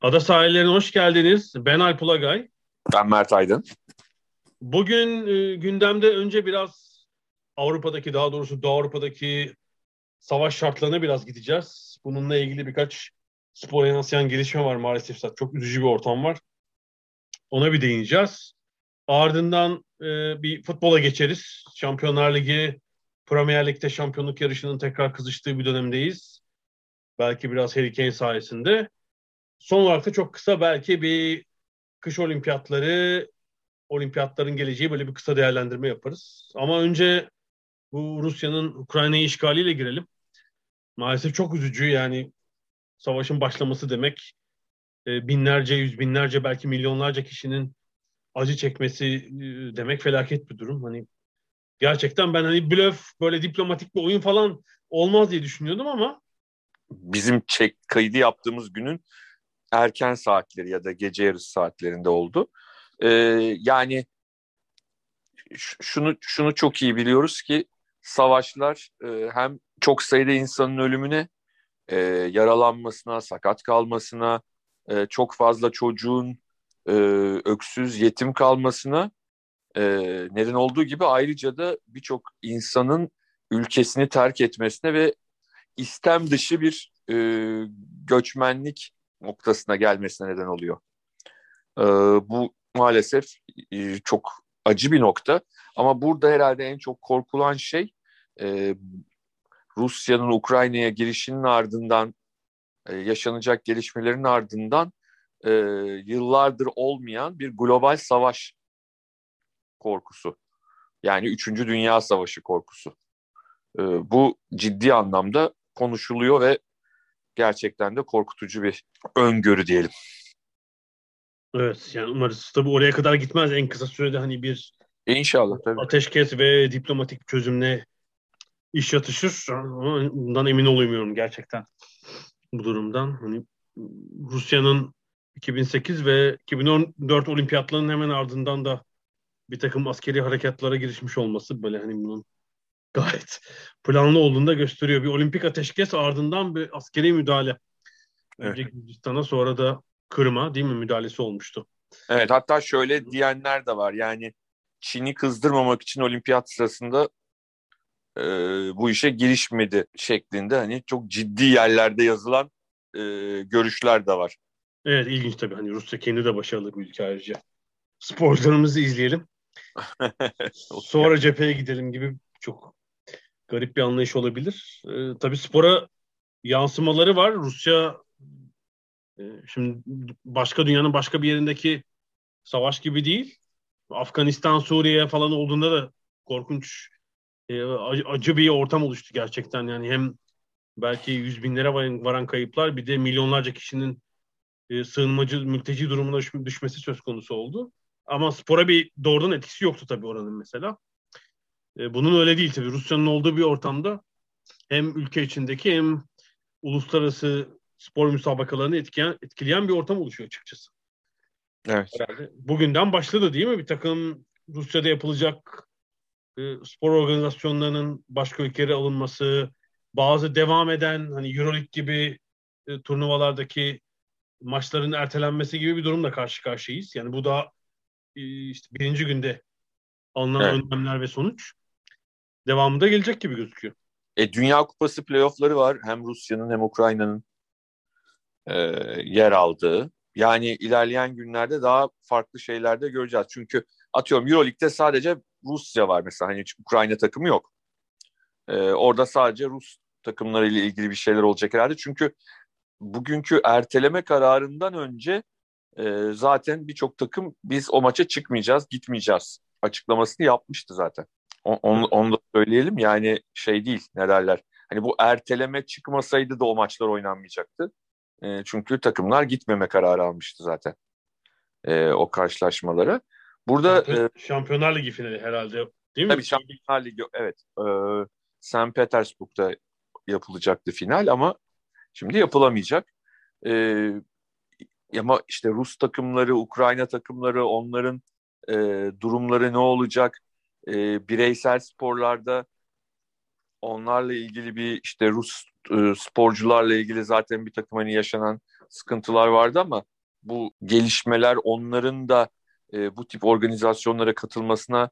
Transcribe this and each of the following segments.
Ada sahillerine hoş geldiniz. Ben Alp Ulagay. Ben Mert Aydın. Bugün e, gündemde önce biraz Avrupa'daki daha doğrusu Doğu Avrupa'daki savaş şartlarına biraz gideceğiz. Bununla ilgili birkaç spor yansıyan gelişme var maalesef. Çok üzücü bir ortam var. Ona bir değineceğiz. Ardından e, bir futbola geçeriz. Şampiyonlar Ligi, Premier Lig'de şampiyonluk yarışının tekrar kızıştığı bir dönemdeyiz. Belki biraz Harry Kane sayesinde. Son olarak da çok kısa belki bir kış olimpiyatları, olimpiyatların geleceği böyle bir kısa değerlendirme yaparız. Ama önce bu Rusya'nın Ukrayna'yı işgaliyle girelim. Maalesef çok üzücü yani savaşın başlaması demek e, binlerce, yüz binlerce belki milyonlarca kişinin acı çekmesi e, demek felaket bir durum. Hani gerçekten ben hani blöf böyle diplomatik bir oyun falan olmaz diye düşünüyordum ama bizim çek kaydı yaptığımız günün erken saatleri ya da gece yarısı saatlerinde oldu. Ee, yani şunu şunu çok iyi biliyoruz ki savaşlar e, hem çok sayıda insanın ölümüne, e, yaralanmasına, sakat kalmasına, e, çok fazla çocuğun e, öksüz, yetim kalmasına e, neden olduğu gibi ayrıca da birçok insanın ülkesini terk etmesine ve istem dışı bir e, göçmenlik noktasına gelmesine neden oluyor. E, bu maalesef e, çok acı bir nokta ama burada herhalde en çok korkulan şey e, Rusya'nın Ukrayna'ya girişinin ardından e, yaşanacak gelişmelerin ardından yıllardır olmayan bir global savaş korkusu. Yani Üçüncü Dünya Savaşı korkusu. Bu ciddi anlamda konuşuluyor ve gerçekten de korkutucu bir öngörü diyelim. Evet yani umarız tabii oraya kadar gitmez en kısa sürede hani bir İnşallah tabii. ateşkes ve diplomatik çözümle iş yatışır. Ama bundan emin olamıyorum gerçekten bu durumdan. Hani Rusya'nın 2008 ve 2014 olimpiyatlarının hemen ardından da bir takım askeri harekatlara girişmiş olması böyle hani bunun gayet planlı olduğunu da gösteriyor. Bir olimpik ateşkes ardından bir askeri müdahale. Önce evet. Gürcistan'a sonra da Kırım'a değil mi müdahalesi olmuştu. Evet hatta şöyle diyenler de var yani Çin'i kızdırmamak için olimpiyat sırasında e, bu işe girişmedi şeklinde hani çok ciddi yerlerde yazılan e, görüşler de var. Evet ilginç tabii hani Rusya kendi de başarılı bir ülke ayrıca. Sporcularımızı izleyelim. Sonra cepheye gidelim gibi çok garip bir anlayış olabilir. Ee, tabii spora yansımaları var. Rusya e, şimdi başka dünyanın başka bir yerindeki savaş gibi değil. Afganistan, Suriye falan olduğunda da korkunç e, acı bir ortam oluştu gerçekten. Yani hem belki yüz binlere varan kayıplar bir de milyonlarca kişinin e, sığınmacı, mülteci durumuna düşmesi söz konusu oldu. Ama spora bir doğrudan etkisi yoktu tabii oranın mesela. E, bunun öyle değil tabii. Rusya'nın olduğu bir ortamda hem ülke içindeki hem uluslararası spor müsabakalarını etkileyen, etkileyen bir ortam oluşuyor açıkçası. Evet. Herhalde bugünden başladı değil mi? Bir takım Rusya'da yapılacak e, spor organizasyonlarının başka ülkelere alınması, bazı devam eden hani Euroleague gibi e, turnuvalardaki maçların ertelenmesi gibi bir durumla karşı karşıyayız. Yani bu da e, işte birinci günde alınan evet. önlemler ve sonuç devamında gelecek gibi gözüküyor. E, Dünya Kupası playoffları var. Hem Rusya'nın hem Ukrayna'nın e, yer aldığı. Yani ilerleyen günlerde daha farklı şeyler de göreceğiz. Çünkü atıyorum Euroleague'de sadece Rusya var mesela. Hani hiç Ukrayna takımı yok. E, orada sadece Rus takımlarıyla ilgili bir şeyler olacak herhalde. Çünkü bugünkü erteleme kararından önce e, zaten birçok takım biz o maça çıkmayacağız, gitmeyeceğiz açıklamasını yapmıştı zaten. Onu, onu da söyleyelim yani şey değil ne derler. Hani bu erteleme çıkmasaydı da o maçlar oynanmayacaktı. E, çünkü takımlar gitmeme kararı almıştı zaten e, o karşılaşmalara. Burada Şampiyon, e, Şampiyonlar Ligi finali herhalde değil mi? Tabii Şampiyonlar Ligi evet. E, St. Petersburg'da yapılacaktı final ama şimdi yapılamayacak. E, ama işte Rus takımları, Ukrayna takımları onların e, durumları ne olacak? E, bireysel sporlarda onlarla ilgili bir işte Rus e, sporcularla ilgili zaten bir takım hani yaşanan sıkıntılar vardı ama bu gelişmeler onların da e, bu tip organizasyonlara katılmasına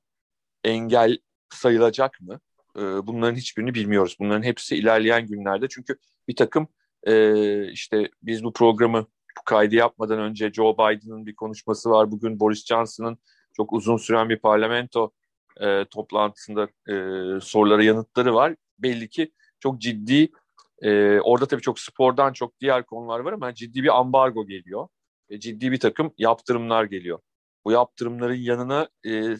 engel sayılacak mı? E, bunların hiçbirini bilmiyoruz. Bunların hepsi ilerleyen günlerde çünkü bir takım e, işte biz bu programı bu kaydı yapmadan önce Joe Biden'ın bir konuşması var. Bugün Boris Johnson'ın çok uzun süren bir parlamento e, toplantısında e, sorulara yanıtları var. Belli ki çok ciddi, e, orada tabii çok spordan çok diğer konular var ama ciddi bir ambargo geliyor. E, ciddi bir takım yaptırımlar geliyor. Bu yaptırımların yanına e,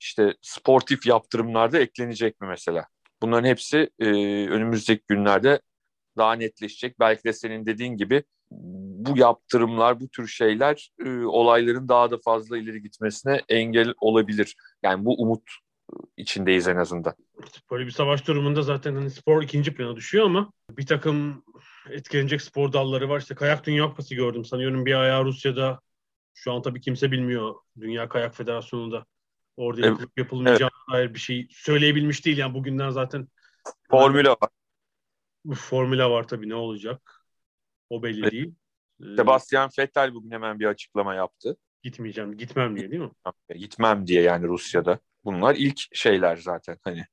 işte sportif yaptırımlar da eklenecek mi mesela? Bunların hepsi e, önümüzdeki günlerde daha netleşecek. Belki de senin dediğin gibi bu yaptırımlar, bu tür şeyler e, olayların daha da fazla ileri gitmesine engel olabilir. Yani bu umut içindeyiz en azından. Böyle bir savaş durumunda zaten hani spor ikinci plana düşüyor ama bir takım etkilenecek spor dalları var. İşte kayak Dünya Kupası gördüm. Sanıyorum bir ayağı Rusya'da. Şu an tabii kimse bilmiyor. Dünya Kayak Federasyonu'nda orada evet. yapılmayacağına evet. dair bir şey söyleyebilmiş değil. Yani bugünden zaten Formüla var. Formüla var tabii ne olacak? O belli değil. Ee, Sebastian Vettel bugün hemen bir açıklama yaptı. Gitmeyeceğim, gitmem diye değil mi? Gitmem diye yani Rusya'da. Bunlar ilk şeyler zaten hani.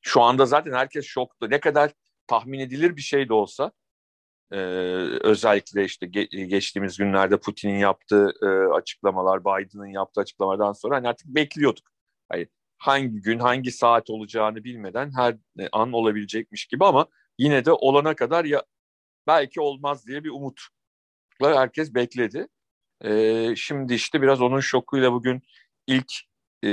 Şu anda zaten herkes şokta. Ne kadar tahmin edilir bir şey de olsa e, özellikle işte ge- geçtiğimiz günlerde Putin'in yaptığı e, açıklamalar, Biden'ın yaptığı açıklamalardan sonra hani artık bekliyorduk. Hayır, hangi gün, hangi saat olacağını bilmeden her an olabilecekmiş gibi ama yine de olana kadar ya belki olmaz diye bir umutla herkes bekledi. E, şimdi işte biraz onun şokuyla bugün ilk e,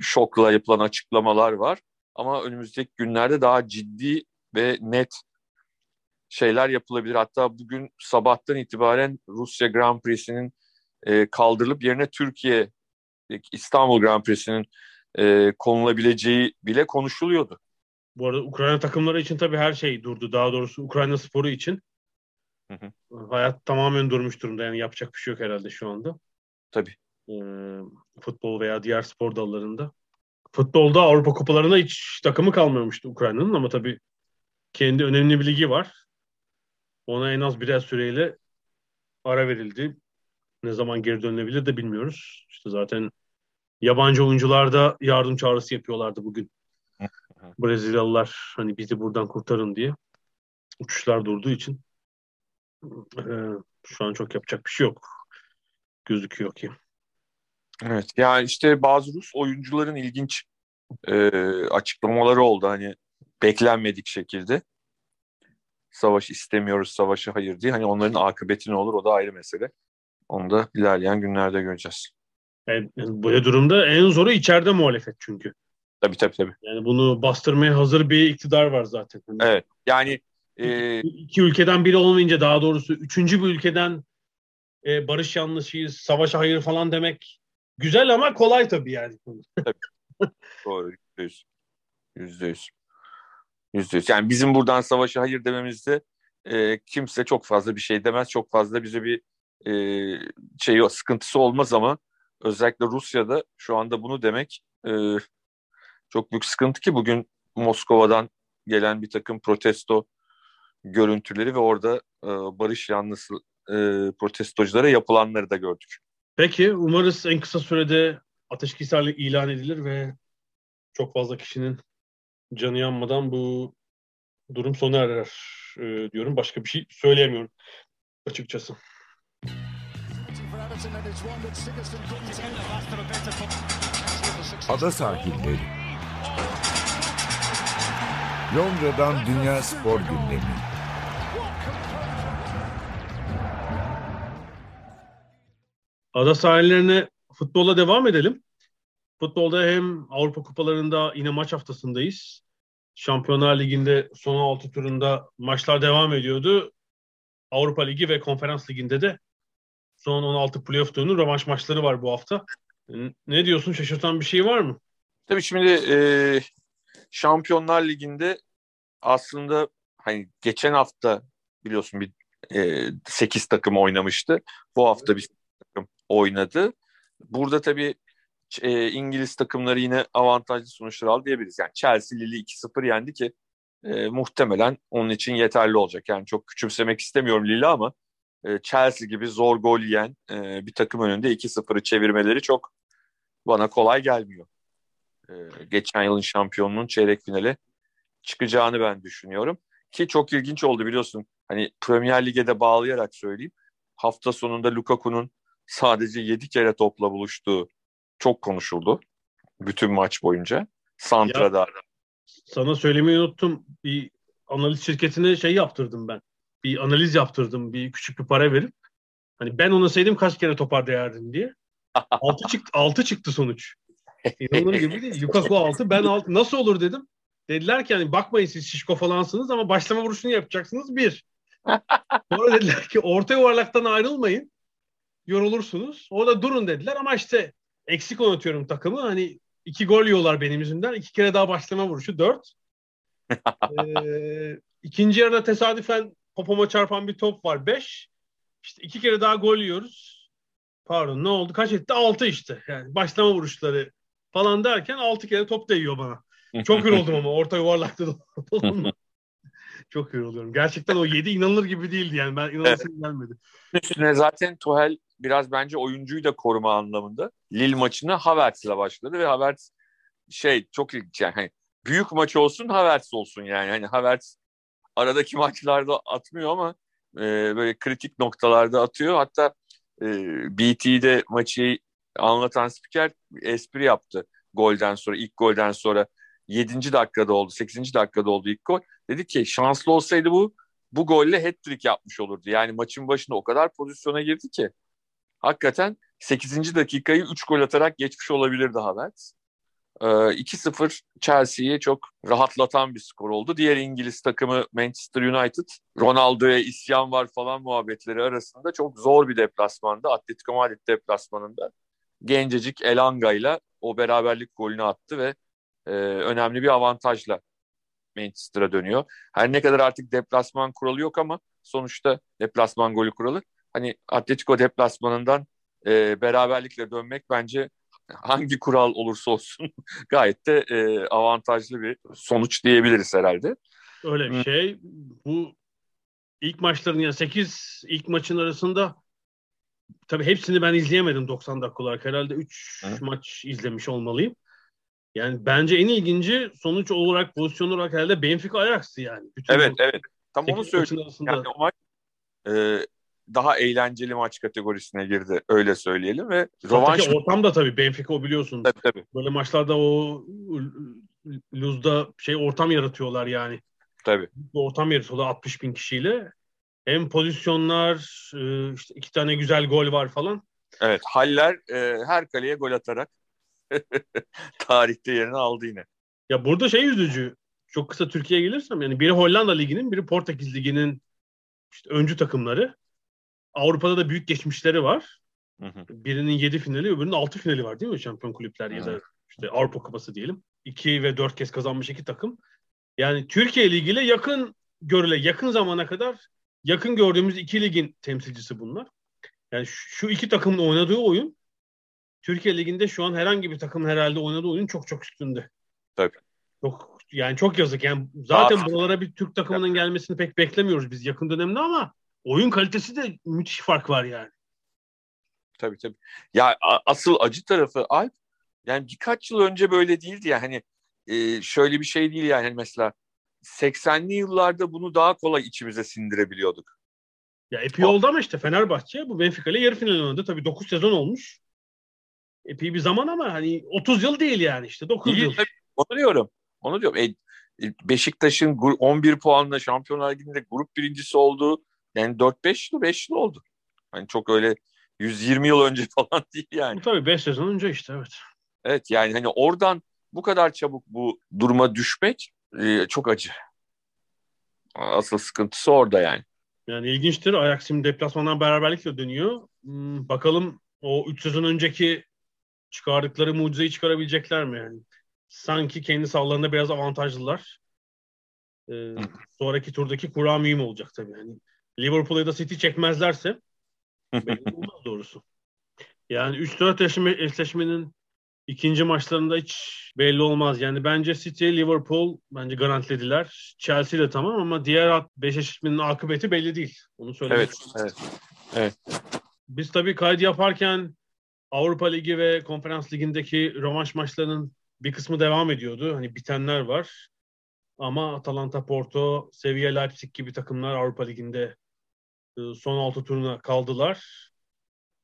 şokla yapılan açıklamalar var. Ama önümüzdeki günlerde daha ciddi ve net şeyler yapılabilir. Hatta bugün sabahtan itibaren Rusya Grand Prix'sinin e, kaldırılıp yerine Türkiye İstanbul Grand Prix'sinin e, konulabileceği bile konuşuluyordu. Bu arada Ukrayna takımları için tabii her şey durdu. Daha doğrusu Ukrayna sporu için. Hı hı. Hayat tamamen durmuş durumda. Yani yapacak bir şey yok herhalde şu anda. Tabii. Ee, futbol veya diğer spor dallarında. Futbolda Avrupa kupalarında hiç takımı kalmamıştı Ukrayna'nın ama tabii kendi önemli bir ligi var. Ona en az birer süreyle ara verildi. Ne zaman geri dönülebilir de bilmiyoruz. İşte zaten yabancı oyuncular da yardım çağrısı yapıyorlardı bugün. Brezilyalılar hani bizi buradan kurtarın diye. Uçuşlar durduğu için e, şu an çok yapacak bir şey yok. Gözüküyor ki. Evet yani işte bazı Rus oyuncuların ilginç e, açıklamaları oldu hani beklenmedik şekilde. Savaş istemiyoruz, savaşı hayır diye. Hani onların akıbeti ne olur o da ayrı mesele. Onu da ilerleyen günlerde göreceğiz. Yani, böyle durumda en zoru içeride muhalefet çünkü. Tabii tabii tabii. Yani bunu bastırmaya hazır bir iktidar var zaten. Evet yani e... iki ülkeden biri olmayınca daha doğrusu üçüncü bir ülkeden e, barış yanlışıyız, savaşa hayır falan demek güzel ama kolay tabii yani. tabii. Doğru. Yüzde yüz. Yüzde yüz. Yüzde yüz. Yani bizim buradan savaşa hayır dememizde e, kimse çok fazla bir şey demez. Çok fazla bize bir e, şey sıkıntısı olmaz ama özellikle Rusya'da şu anda bunu demek e, çok büyük sıkıntı ki bugün Moskova'dan gelen bir takım protesto görüntüleri ve orada e, barış yanlısı e, protestoculara yapılanları da gördük. Peki umarız en kısa sürede ateşkes ilan edilir ve çok fazla kişinin canı yanmadan bu durum sona erer e, diyorum. Başka bir şey söyleyemiyorum açıkçası. Ada sahilleri. Londra'dan Dünya Spor Gündemi. Ada sahillerine futbola devam edelim. Futbolda hem Avrupa kupalarında yine maç haftasındayız. Şampiyonlar Ligi'nde son 6 turunda maçlar devam ediyordu. Avrupa Ligi ve Konferans Ligi'nde de son 16 playoff turunun rövanş maçları var bu hafta. Ne diyorsun? Şaşırtan bir şey var mı? Tabii şimdi e, Şampiyonlar Ligi'nde aslında hani geçen hafta biliyorsun bir e, 8 takım oynamıştı. Bu hafta bir oynadı. Burada tabii e, İngiliz takımları yine avantajlı sonuçlar aldı diyebiliriz. Yani Chelsea Lille 2-0 yendi ki e, muhtemelen onun için yeterli olacak. Yani çok küçümsemek istemiyorum Lille ama e, Chelsea gibi zor gol yiyen e, bir takım önünde 2-0'ı çevirmeleri çok bana kolay gelmiyor. E, geçen yılın şampiyonunun çeyrek finale çıkacağını ben düşünüyorum. Ki çok ilginç oldu biliyorsun. Hani Premier Lig'e de bağlayarak söyleyeyim. Hafta sonunda Lukaku'nun sadece 7 kere topla buluştuğu çok konuşuldu. Bütün maç boyunca. Santra'da. Ya, sana söylemeyi unuttum. Bir analiz şirketine şey yaptırdım ben. Bir analiz yaptırdım. Bir küçük bir para verip. Hani ben oynasaydım kaç kere topar değerdim diye. 6 çıktı, 6 çıktı sonuç. İnanılır gibi değil. Lukaku 6, ben 6. Nasıl olur dedim. Dediler ki hani bakmayın siz şişko falansınız ama başlama vuruşunu yapacaksınız bir. Sonra dediler ki orta yuvarlaktan ayrılmayın. Yorulursunuz. Orada durun dediler ama işte eksik oynatıyorum takımı. Hani iki gol yiyorlar benim yüzümden. İki kere daha başlama vuruşu dört. ee, ikinci yarıda tesadüfen popoma çarpan bir top var. Beş. İşte iki kere daha gol yiyoruz. Pardon ne oldu? Kaç etti? Altı işte. Yani başlama vuruşları falan derken altı kere top değiyor bana. Çok yoruldum ama orta yuvarlakta da Çok yoruluyorum. Gerçekten o yedi inanılır gibi değildi yani. Ben inanılsın gelmedi. Üstüne zaten Tuhel biraz bence oyuncuyu da koruma anlamında Lille maçını Havertz'le başladı ve Havertz şey çok ilginç yani hani büyük maç olsun Havertz olsun yani. Hani Havertz aradaki maçlarda atmıyor ama e, böyle kritik noktalarda atıyor. Hatta e, BT'de maçı anlatan spiker espri yaptı golden sonra ilk golden sonra 7. dakikada oldu 8. dakikada oldu ilk gol. Dedi ki şanslı olsaydı bu bu golle hat-trick yapmış olurdu. Yani maçın başında o kadar pozisyona girdi ki hakikaten 8. dakikayı 3 gol atarak geçmiş olabilirdi Havertz. Ee, 2-0 Chelsea'yi çok rahatlatan bir skor oldu. Diğer İngiliz takımı Manchester United, Ronaldo'ya isyan var falan muhabbetleri arasında çok zor bir deplasmanda. Atletico Madrid deplasmanında gencecik Elanga ile o beraberlik golünü attı ve e, önemli bir avantajla Manchester'a dönüyor. Her ne kadar artık deplasman kuralı yok ama sonuçta deplasman golü kuralı hani Atletico deplasmanından e, beraberlikle dönmek bence hangi kural olursa olsun gayet de e, avantajlı bir sonuç diyebiliriz herhalde. Öyle bir şey. Bu ilk maçların yani 8 ilk maçın arasında tabii hepsini ben izleyemedim 90 dakika olarak. Herhalde 3 maç izlemiş olmalıyım. Yani bence en ilginci sonuç olarak pozisyon olarak herhalde Benfica Ajax'tı yani. Bütün evet evet. Tam onu söyleyeyim. Yani o maç e, daha eğlenceli maç kategorisine girdi öyle söyleyelim ve rövanş ortam da tabii Benfica o biliyorsun. Tabii tabii. Böyle maçlarda o Luz'da şey ortam yaratıyorlar yani. Tabii. Ortam yaratıyorlar 60 bin kişiyle. Hem pozisyonlar e, işte iki tane güzel gol var falan. Evet Haller e, her kaleye gol atarak tarihte yerini aldı yine. Ya burada şey üzücü. Çok kısa Türkiye'ye gelirsem yani biri Hollanda Ligi'nin biri Portekiz Ligi'nin işte öncü takımları. Avrupa'da da büyük geçmişleri var. Hı hı. Birinin 7 finali, öbürünün 6 finali var değil mi? Şampiyon kulüpler ya da işte Avrupa Kupası diyelim. 2 ve 4 kez kazanmış iki takım. Yani Türkiye Ligi ile yakın görüle yakın zamana kadar yakın gördüğümüz iki ligin temsilcisi bunlar. Yani şu iki takımın oynadığı oyun Türkiye Ligi'nde şu an herhangi bir takım herhalde oynadığı oyun çok çok üstünde. Tabii. Çok, yani çok yazık. Yani zaten Daha... buralara bir Türk takımının gelmesini pek beklemiyoruz biz yakın dönemde ama oyun kalitesi de müthiş fark var yani. Tabii tabii. Ya asıl acı tarafı Alp yani birkaç yıl önce böyle değildi ya hani e, şöyle bir şey değil yani hani mesela 80'li yıllarda bunu daha kolay içimize sindirebiliyorduk. Ya epey oldu ama işte Fenerbahçe bu Benfica ile yarı final oynadı. Tabii 9 sezon olmuş. Epey bir zaman ama hani 30 yıl değil yani işte 9 değil, yıl. Tabii, onu diyorum. Onu diyorum. E, e Beşiktaş'ın 11 puanla Şampiyonlar Ligi'nde grup birincisi oldu. Yani 4-5 yıl 5 yıl oldu. Hani çok öyle 120 yıl önce falan değil yani. Tabii 5 sezon önce işte evet. Evet yani hani oradan bu kadar çabuk bu duruma düşmek e, çok acı. Asıl sıkıntısı orada yani. Yani ilginçtir. Ajax şimdi deplasmandan beraberlikle dönüyor. Hmm, bakalım o 3 sezon önceki çıkardıkları mucizeyi çıkarabilecekler mi yani? Sanki kendi sahalarında biraz avantajlılar. Ee, sonraki turdaki kura mühim olacak tabii. Yani Liverpool'a ya da City çekmezlerse belli olmaz doğrusu. Yani 3-4 eşleşmenin ikinci maçlarında hiç belli olmaz. Yani bence City, Liverpool bence garantilediler. Chelsea de tamam ama diğer 5 eşleşmenin akıbeti belli değil. Onu söylemek Evet, evet. Evet. Biz tabii kaydı yaparken Avrupa Ligi ve Konferans Ligi'ndeki rövanş maçlarının bir kısmı devam ediyordu. Hani bitenler var. Ama Atalanta, Porto, Sevilla, Leipzig gibi takımlar Avrupa Ligi'nde son altı turuna kaldılar.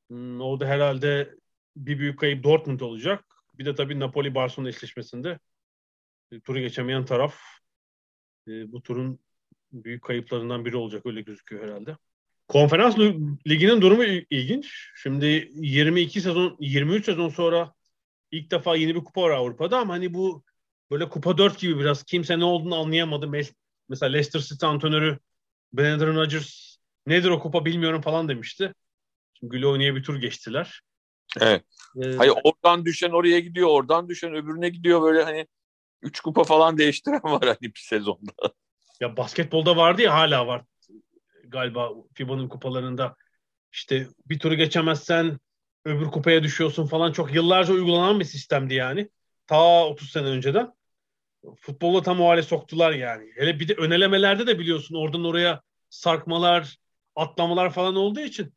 Hmm, Orada herhalde bir büyük kayıp Dortmund olacak. Bir de tabii Napoli-Barcelona eşleşmesinde e, turu geçemeyen taraf e, bu turun büyük kayıplarından biri olacak öyle gözüküyor herhalde. Konferans liginin durumu ilginç. Şimdi 22 sezon 23 sezon sonra ilk defa yeni bir kupa var Avrupa'da ama hani bu böyle kupa 4 gibi biraz kimse ne olduğunu anlayamadı. Mesela Leicester City antrenörü Brendan Rodgers nedir o kupa bilmiyorum falan demişti. Şimdi güle oynaya bir tur geçtiler. Evet. Ee, Hayır oradan düşen oraya gidiyor, oradan düşen öbürüne gidiyor böyle hani üç kupa falan değiştiren var hani bir sezonda. Ya basketbolda vardı ya hala var galiba FIBA'nın kupalarında. İşte bir turu geçemezsen öbür kupaya düşüyorsun falan çok yıllarca uygulanan bir sistemdi yani. Ta 30 sene önceden. Futbolla tam o hale soktular yani. Hele bir de önelemelerde de biliyorsun oradan oraya sarkmalar, atlamalar falan olduğu için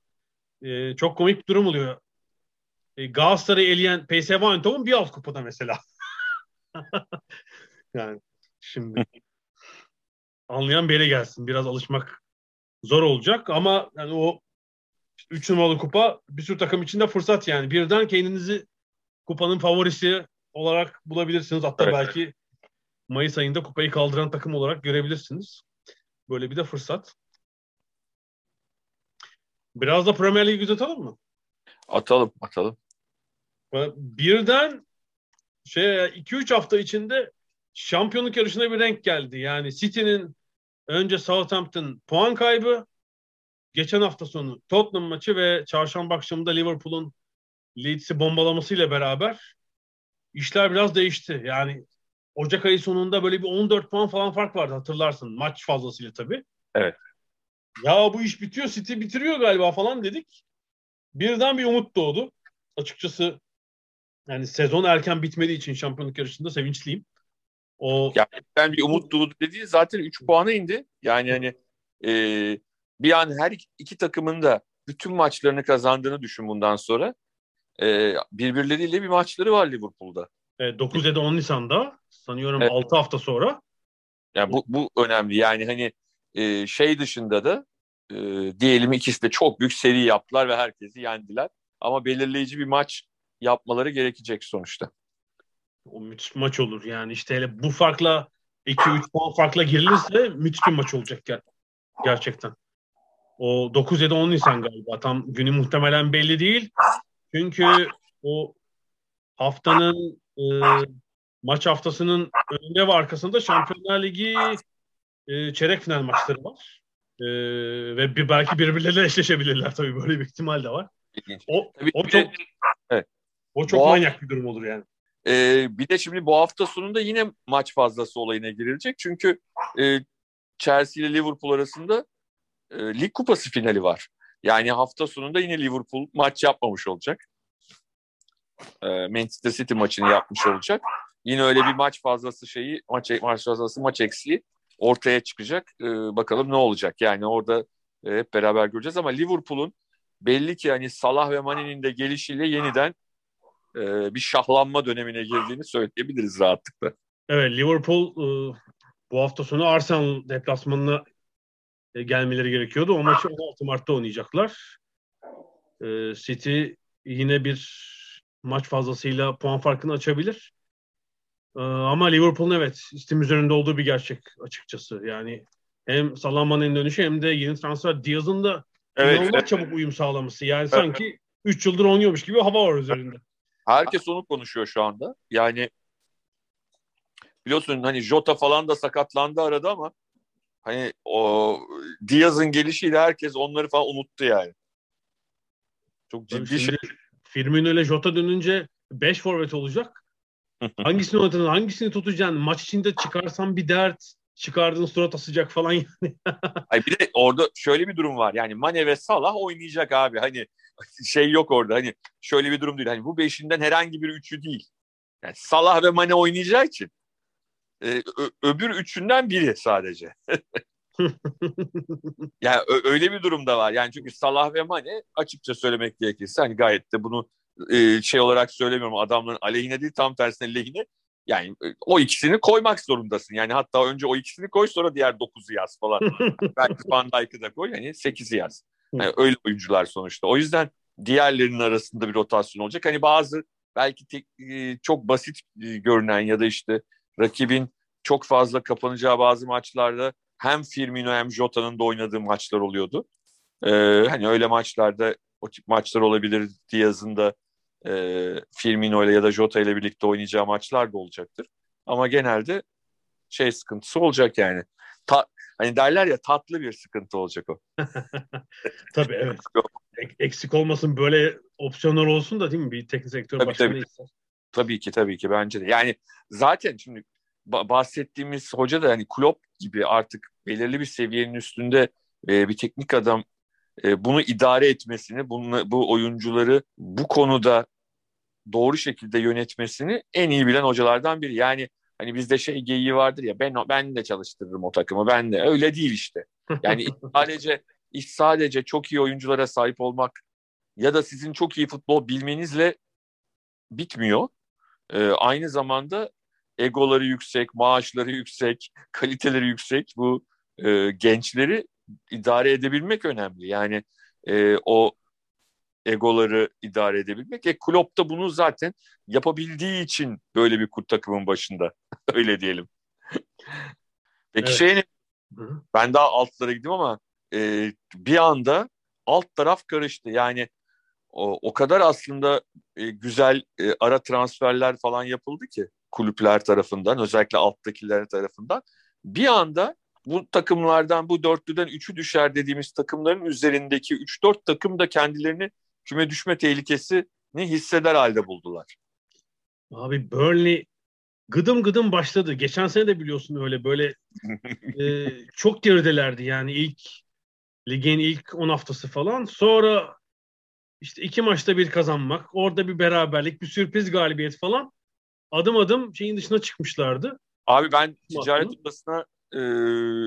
e, çok komik bir durum oluyor. E, Galatasaray'ı eleyen PSV Eindhoven bir alt kupada mesela. yani şimdi anlayan biri gelsin. Biraz alışmak zor olacak ama yani o 3 numaralı kupa bir sürü takım için de fırsat yani. Birden kendinizi kupanın favorisi olarak bulabilirsiniz. Hatta evet. belki Mayıs ayında kupayı kaldıran takım olarak görebilirsiniz. Böyle bir de fırsat. Biraz da Premier Lig'i atalım mı? Atalım, atalım. Birden şey 2-3 hafta içinde şampiyonluk yarışına bir renk geldi. Yani City'nin önce Southampton puan kaybı, geçen hafta sonu Tottenham maçı ve çarşamba akşamında Liverpool'un Leeds'i bombalamasıyla beraber işler biraz değişti. Yani Ocak ayı sonunda böyle bir 14 puan falan fark vardı hatırlarsın. Maç fazlasıyla tabii. Evet. Ya bu iş bitiyor, City bitiriyor galiba falan dedik. Birden bir umut doğdu. Açıkçası yani sezon erken bitmediği için şampiyonluk yarışında sevinçliyim. O yani ben bir umut doğdu dediği zaten 3 puana indi. Yani hani e, bir an her iki takımın da bütün maçlarını kazandığını düşün bundan sonra. E, birbirleriyle bir maçları var Liverpool'da. E, 9 ya da 10 Nisan'da sanıyorum evet. 6 hafta sonra. Yani bu, bu önemli. Yani hani e, şey dışında da e, diyelim ikisi de çok büyük seri yaptılar ve herkesi yendiler. Ama belirleyici bir maç yapmaları gerekecek sonuçta. O müthiş maç olur. Yani işte hele bu farkla 2-3 puan farkla girilirse müthiş bir maç olacak ger- gerçekten. O 9 ya da 10 Nisan galiba. Tam günü muhtemelen belli değil. Çünkü o haftanın e, maç haftasının önünde ve arkasında Şampiyonlar Ligi e, çeyrek final maçları var. E, ve bir, belki birbirleriyle eşleşebilirler tabii böyle bir ihtimal de var. O, tabii o çok evet. o çok bu manyak bir durum olur yani. E, bir de şimdi bu hafta sonunda yine maç fazlası olayına girilecek. Çünkü e, Chelsea ile Liverpool arasında e, lig kupası finali var. Yani hafta sonunda yine Liverpool maç yapmamış olacak. E, Manchester City maçını yapmış olacak. Yine öyle bir maç fazlası şeyi, maç, maç fazlası maç eksiği ortaya çıkacak. E, bakalım ne olacak. Yani orada e, hep beraber göreceğiz ama Liverpool'un belli ki hani Salah ve Mane'nin de gelişiyle yeniden e, bir şahlanma dönemine girdiğini söyleyebiliriz rahatlıkla. Evet Liverpool e, bu hafta sonu Arsenal deplasmanına e, gelmeleri gerekiyordu. O maçı 16 Mart'ta oynayacaklar. E, City yine bir maç fazlasıyla puan farkını açabilir. E, ama Liverpool'un evet istim üzerinde olduğu bir gerçek açıkçası. Yani hem Salaman'ın dönüşü hem de yeni transfer Diaz'ın da evet, evet. çabuk uyum sağlaması. Yani evet. sanki 3 yıldır oynuyormuş gibi hava var üzerinde. Herkes onu konuşuyor şu anda. Yani biliyorsun hani Jota falan da sakatlandı arada ama hani o Diaz'ın gelişiyle herkes onları falan unuttu yani. Çok ciddi Tabii şey. Firmino ile Jota dönünce 5 forvet olacak. Hangisini oynatacaksın, hangisini tutacaksın? Maç içinde çıkarsan bir dert, çıkardığın surat asacak falan yani. Ay bir de orada şöyle bir durum var. Yani Mane ve Salah oynayacak abi. Hani şey yok orada. Hani şöyle bir durum değil. Hani bu beşinden herhangi bir üçü değil. Yani Salah ve Mane oynayacağı için e, ö- öbür üçünden biri sadece. yani ö- öyle bir durum da var. Yani çünkü Salah ve Mane açıkça söylemek gerekirse hani gayet de bunu e, şey olarak söylemiyorum adamların aleyhine değil tam tersine lehine. Yani e, o ikisini koymak zorundasın. Yani hatta önce o ikisini koy sonra diğer dokuzu yaz falan. Belki Van Dijk'ı da koy hani sekizi yaz. Yani öyle oyuncular sonuçta. O yüzden diğerlerinin arasında bir rotasyon olacak. Hani bazı belki tek, e, çok basit e, görünen ya da işte rakibin çok fazla kapanacağı bazı maçlarda hem Firmino hem Jota'nın da oynadığı maçlar oluyordu. Ee, hani öyle maçlarda o tip maçlar olabilir. Diaz'ın da e, Firmino ile ya da Jota ile birlikte oynayacağı maçlar da olacaktır. Ama genelde şey sıkıntısı olacak yani. Ta, hani derler ya tatlı bir sıkıntı olacak o. Tabii evet. Ek- Eksik olmasın böyle opsiyonlar olsun da değil mi? Bir teknik sektör Tabii, başkanı tabii. ister. Tabii ki tabii ki bence de. Yani zaten şimdi ba- bahsettiğimiz hoca da hani Klopp gibi artık belirli bir seviyenin üstünde e, bir teknik adam e, bunu idare etmesini, bunu, bu oyuncuları bu konuda doğru şekilde yönetmesini en iyi bilen hocalardan biri. Yani hani bizde şey geyiği vardır ya ben ben de çalıştırırım o takımı. Ben de öyle değil işte. Yani sadece iş sadece çok iyi oyunculara sahip olmak ya da sizin çok iyi futbol bilmenizle bitmiyor. Ee, aynı zamanda egoları yüksek, maaşları yüksek, kaliteleri yüksek bu e, gençleri idare edebilmek önemli. Yani e, o egoları idare edebilmek. E Klopp da bunu zaten yapabildiği için böyle bir kurt takımın başında. Öyle diyelim. Peki Evet. şey ne? Ben daha altlara gideyim ama e, bir anda alt taraf karıştı. Yani o, o kadar aslında e, güzel e, ara transferler falan yapıldı ki kulüpler tarafından özellikle alttakiler tarafından. Bir anda bu takımlardan bu dörtlüden üçü düşer dediğimiz takımların üzerindeki 3-4 takım da kendilerini küme düşme tehlikesini hisseder halde buldular. Abi Burnley gıdım gıdım başladı. Geçen sene de biliyorsun öyle böyle e, çok geridelerdi yani ilk ligin ilk 10 haftası falan. Sonra işte iki maçta bir kazanmak, orada bir beraberlik, bir sürpriz galibiyet falan. Adım adım şeyin dışına çıkmışlardı. Abi ben ticaret odasına e,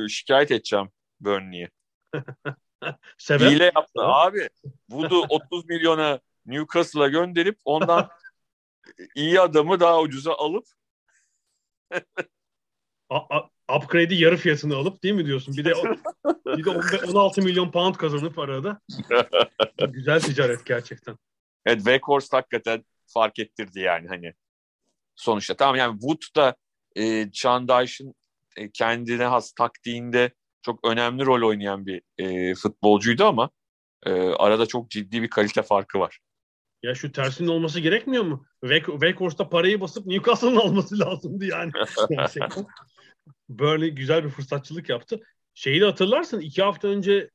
şikayet edeceğim Burnley'i. Sebep Hile yaptı abi. Wood'u 30 milyona Newcastle'a gönderip ondan iyi adamı daha ucuza alıp upgrade'i yarı fiyatını alıp değil mi diyorsun? Bir de bir de 15 16 milyon pound kazanıp arada. Güzel ticaret gerçekten. evet Weghorst hakikaten fark ettirdi yani hani sonuçta. Tamam yani Wood da e, Dyche'ın e, kendine has taktiğinde çok önemli rol oynayan bir e, futbolcuydu ama e, arada çok ciddi bir kalite farkı var. Ya şu tersinin olması gerekmiyor mu? Wake- Weghorst'a parayı basıp Newcastle'ın alması lazımdı yani. Böyle güzel bir fırsatçılık yaptı. Şeyi de hatırlarsın iki hafta önce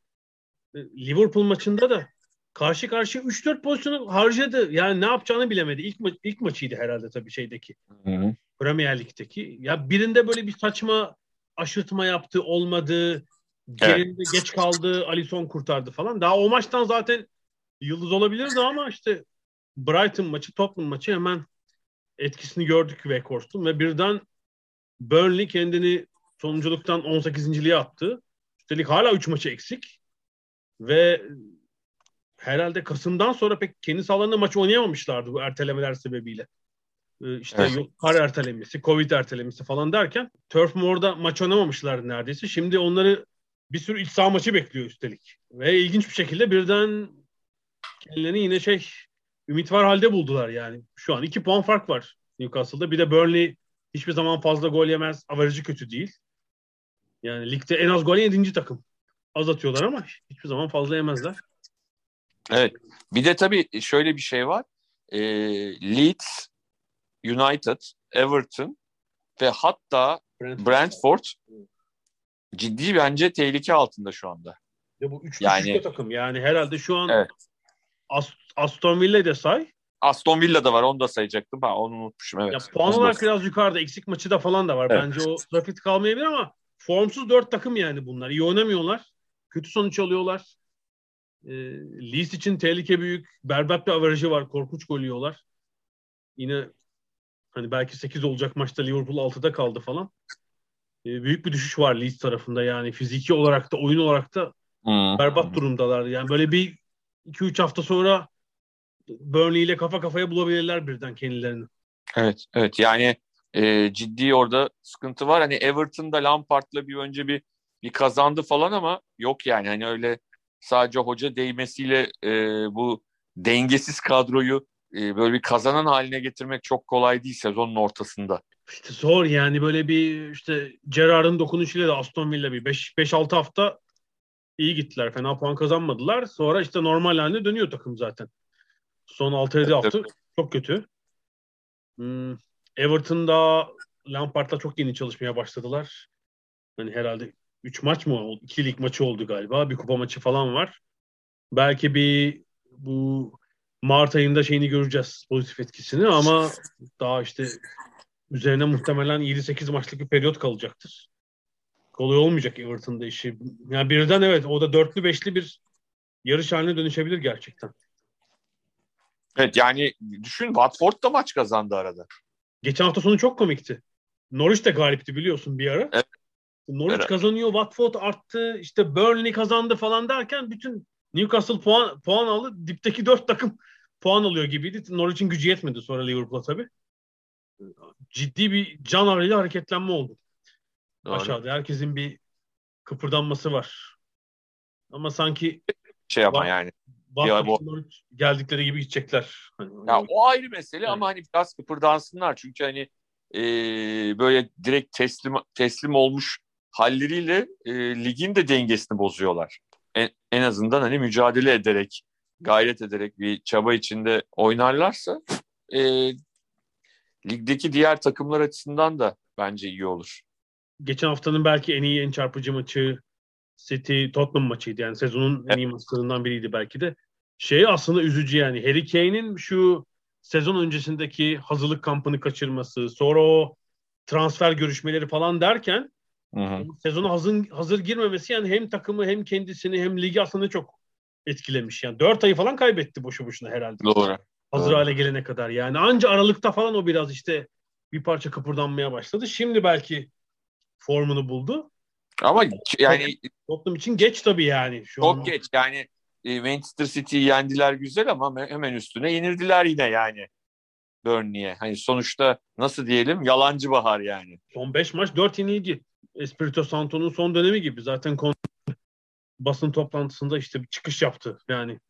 e, Liverpool maçında da karşı karşıya 3-4 pozisyonu harcadı. Yani ne yapacağını bilemedi. İlk, ma- ilk maçıydı herhalde tabii şeydeki. Hı-hı. Premier Lig'deki. Ya birinde böyle bir saçma aşırtma yaptı olmadı. Gerinde geç kaldı. Alisson kurtardı falan. Daha o maçtan zaten yıldız olabilirdi ama işte Brighton maçı, Tottenham maçı hemen etkisini gördük Weghorst'un ve birden Burnley kendini sonunculuktan 18.liğe attı. Üstelik hala 3 maçı eksik. Ve herhalde Kasım'dan sonra pek kendi sahalarında maç oynayamamışlardı bu ertelemeler sebebiyle. Ee, İşte Evet. kar ertelemesi, Covid ertelemesi falan derken Turf Moor'da maç oynamamışlardı neredeyse. Şimdi onları bir sürü iç saha maçı bekliyor üstelik. Ve ilginç bir şekilde birden kendilerini yine şey ümit var halde buldular yani. Şu an iki puan fark var Newcastle'da. Bir de Burnley hiçbir zaman fazla gol yemez. Averajı kötü değil. Yani ligde en az gol yedinci takım. Az atıyorlar ama hiçbir zaman fazla yemezler. Evet. Bir de tabii şöyle bir şey var. e, Leeds, United, Everton ve hatta Brentford. Brentford ciddi bence tehlike altında şu anda. Ya bu üç Yani- takım. Yani herhalde şu an Evet. Ast- Aston Villa'yı da say. Aston Villa'da var onu da sayacaktım. Ha, onu unutmuşum evet. Ya puan da- olarak biraz yukarıda. Eksik maçı da falan da var. Evet. Bence o trafik kalmayabilir ama formsuz dört takım yani bunlar. İyi oynamıyorlar. Kötü sonuç alıyorlar. Ee, Leeds için tehlike büyük. Berbat bir avarajı var. Korkunç gol yiyorlar. Yine hani belki 8 olacak maçta Liverpool 6'da kaldı falan. Ee, büyük bir düşüş var Leeds tarafında yani fiziki olarak da oyun olarak da Hmm. berbat durumdalar. Yani böyle bir 2-3 hafta sonra Burnley ile kafa kafaya bulabilirler birden kendilerini. Evet, evet. Yani e, ciddi orada sıkıntı var. Hani Everton'da Lampard'la bir önce bir bir kazandı falan ama yok yani. Hani öyle sadece hoca değmesiyle e, bu dengesiz kadroyu e, böyle bir kazanan haline getirmek çok kolay değil sezonun ortasında. İşte zor yani böyle bir işte Gerrard'ın dokunuşuyla da Aston Villa bir 5-6 hafta iyi gittiler. Fena puan kazanmadılar. Sonra işte normal haline dönüyor takım zaten. Son 6-7 Evet, hafta çok kötü. Hmm, Everton'da Lampard'la çok yeni çalışmaya başladılar. Hani herhalde 3 maç mı oldu? 2 lig maçı oldu galiba. Bir kupa maçı falan var. Belki bir bu Mart ayında şeyini göreceğiz pozitif etkisini ama daha işte üzerine muhtemelen 7-8 maçlık bir periyot kalacaktır. Kolay olmayacak Everton'da işi. Yani birden evet o da dörtlü beşli bir yarış haline dönüşebilir gerçekten. Evet yani düşün Watford da maç kazandı arada. Geçen hafta sonu çok komikti. Norwich de galipti biliyorsun bir ara. Evet. Norwich Evet. kazanıyor, Watford arttı, işte Burnley kazandı falan derken bütün Newcastle puan puan aldı. Dipteki dört takım puan alıyor gibiydi. Norwich'in gücü yetmedi sonra Liverpool'a tabii. Ciddi bir can ağrıyla hareketlenme oldu. Doğru. Aşağıda herkesin bir kıpırdanması var. Ama sanki Şey ama Var. yani. Bu- geldikleri gibi gidecekler. Hani Ya o ayrı mesele Evet. ama hani biraz kıpırdansınlar çünkü hani e, böyle direkt teslim teslim olmuş halleriyle e, ligin de dengesini bozuyorlar. En, en azından hani mücadele ederek, gayret ederek bir çaba içinde oynarlarsa e, ligdeki diğer takımlar açısından da bence iyi olur. geçen haftanın belki en iyi en çarpıcı maçı City Tottenham maçıydı. Yani sezonun en iyi maçlarından biriydi belki de. Şey aslında üzücü yani. Harry Kane'in şu sezon öncesindeki hazırlık kampını kaçırması, sonra o transfer görüşmeleri falan derken Hı hı. sezona hazır, hazır girmemesi yani hem takımı hem kendisini hem ligi aslında çok etkilemiş. Yani 4 ayı falan kaybetti boşu boşuna herhalde. Doğru. Hazır Doğru. hale gelene kadar yani. Anca Aralık'ta falan o biraz işte bir parça kıpırdanmaya başladı. Şimdi belki formunu buldu. Ama yani Tottenham için geç tabii yani. Şu çok an. geç yani e, Manchester City'yi yendiler güzel ama hemen üstüne yenildiler yine yani. Burnley'e. Hani sonuçta nasıl diyelim yalancı bahar yani. Son 5 maç 4 yenilgi. Espirito Santo'nun son dönemi gibi. Zaten kon- basın toplantısında işte bir çıkış yaptı. Yani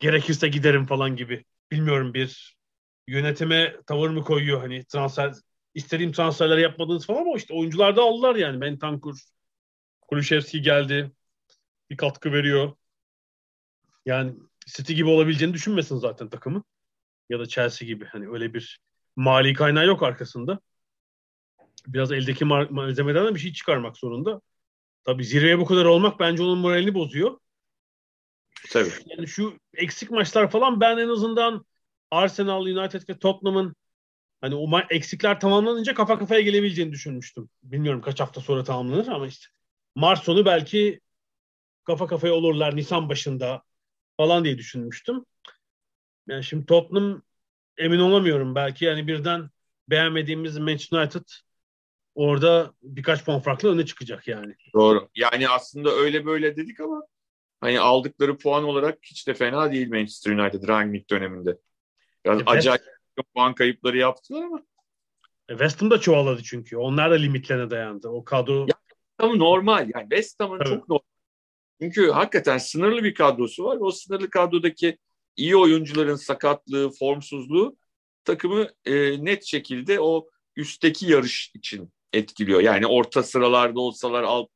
gerekirse giderim falan gibi. Bilmiyorum bir yönetime tavır mı koyuyor hani transfer istediğim transferleri yapmadınız falan ama işte oyuncular da aldılar yani. Bentancur, Kulüşevski geldi. Bir katkı veriyor. Yani City gibi olabileceğini düşünmesin zaten takımı. Ya da Chelsea gibi. Hani öyle bir mali kaynağı yok arkasında. Biraz eldeki malzemeden de bir şey çıkarmak zorunda. Tabii zirveye bu kadar olmak bence onun moralini bozuyor. Tabii. Yani şu eksik maçlar falan ben en azından Arsenal, United ve Tottenham'ın hani o ma- eksikler tamamlanınca kafa kafaya gelebileceğini düşünmüştüm. Bilmiyorum kaç hafta sonra tamamlanır ama işte Mart sonu belki kafa kafaya olurlar Nisan başında falan diye düşünmüştüm. Yani şimdi Tottenham emin olamıyorum. Belki yani birden beğenmediğimiz Manchester United orada birkaç puan farklı öne çıkacak yani. Doğru. Yani aslında öyle böyle dedik ama hani aldıkları puan olarak hiç de fena değil Manchester United Rangnick döneminde. Biraz Evet. acayip puan kayıpları yaptılar ama E, West Ham da çoğaladı çünkü. Onlar da limitlerine dayandı. O kadro Ya, ama normal yani West Ham'ın çok normal. Çünkü hakikaten sınırlı bir kadrosu var. O sınırlı kadrodaki iyi oyuncuların sakatlığı, formsuzluğu takımı e, net şekilde o üstteki yarış için etkiliyor. Yani orta sıralarda olsalar, alt,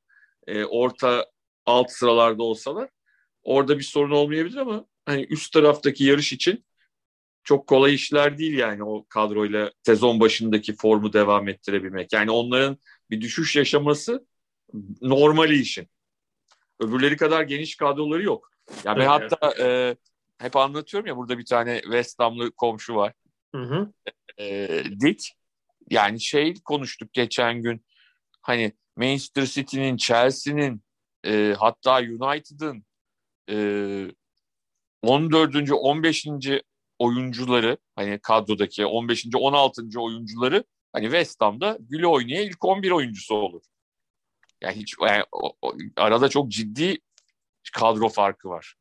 e, orta alt sıralarda olsalar orada bir sorun olmayabilir ama hani üst taraftaki yarış için çok kolay işler değil yani o kadroyla sezon başındaki formu devam ettirebilmek. Yani onların bir düşüş yaşaması normali işin. Öbürleri kadar geniş kadroları yok. Ya ben evet. hatta e, hep anlatıyorum ya burada bir tane West Ham'lı komşu var. Hı hı. E, Dick. Yani şey konuştuk geçen gün. Hani Manchester City'nin, Chelsea'nin e, hatta United'ın e, 14. 15. oyuncuları hani kadrodaki 15. 16. oyuncuları hani West Ham'da güle oynaya ilk 11 oyuncusu olur. Yani hiç yani, o, o, arada çok ciddi kadro farkı var.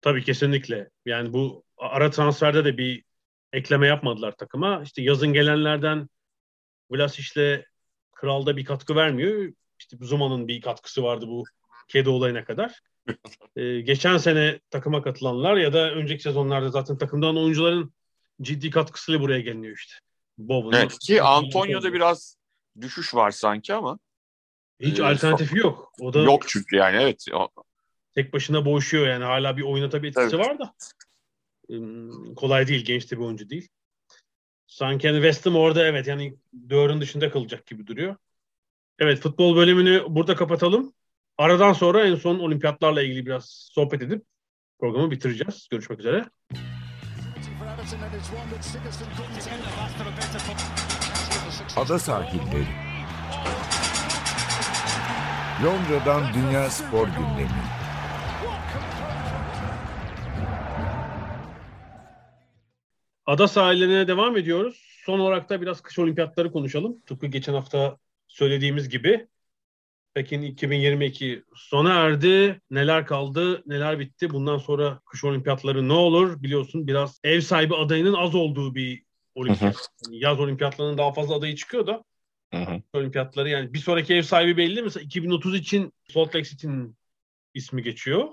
Tabii kesinlikle. Yani bu ara transferde de bir ekleme yapmadılar takıma. İşte yazın gelenlerden Vlasic'le Kral'da bir katkı vermiyor. İşte Zuma'nın bir katkısı vardı bu kedi olayına kadar. ee, geçen sene takıma katılanlar ya da önceki sezonlarda zaten takımdan oyuncuların ciddi katkısıyla buraya geliniyor işte. Bob'un. Evet ki Antonio'da biraz düşüş var sanki ama. Hiç e, alternatifi yok. O da yok çünkü yani evet. Tek başına boğuşuyor yani hala bir oyuna tabii etkisi evet. var da. kolay değil genç de bir oyuncu değil. Sanki hani West Ham orada evet yani dördün dışında kalacak gibi duruyor. Evet futbol bölümünü burada kapatalım. Aradan sonra en son olimpiyatlarla ilgili biraz sohbet edip programı bitireceğiz. Görüşmek üzere. Ada sahilleri. Londra'dan Dünya Spor Gündemi. Ada sahillerine devam ediyoruz. Son olarak da biraz kış olimpiyatları konuşalım. Tıpkı geçen hafta söylediğimiz gibi. Pekin 2022 sona erdi. Neler kaldı, neler bitti? Bundan sonra kış olimpiyatları ne olur? Biliyorsun biraz ev sahibi adayının az olduğu bir olimpiyat. Yani yaz olimpiyatlarının daha fazla adayı çıkıyor da. Hı hı. Olimpiyatları yani bir sonraki ev sahibi belli. Mesela 2030 için Salt Lake City'nin ismi geçiyor.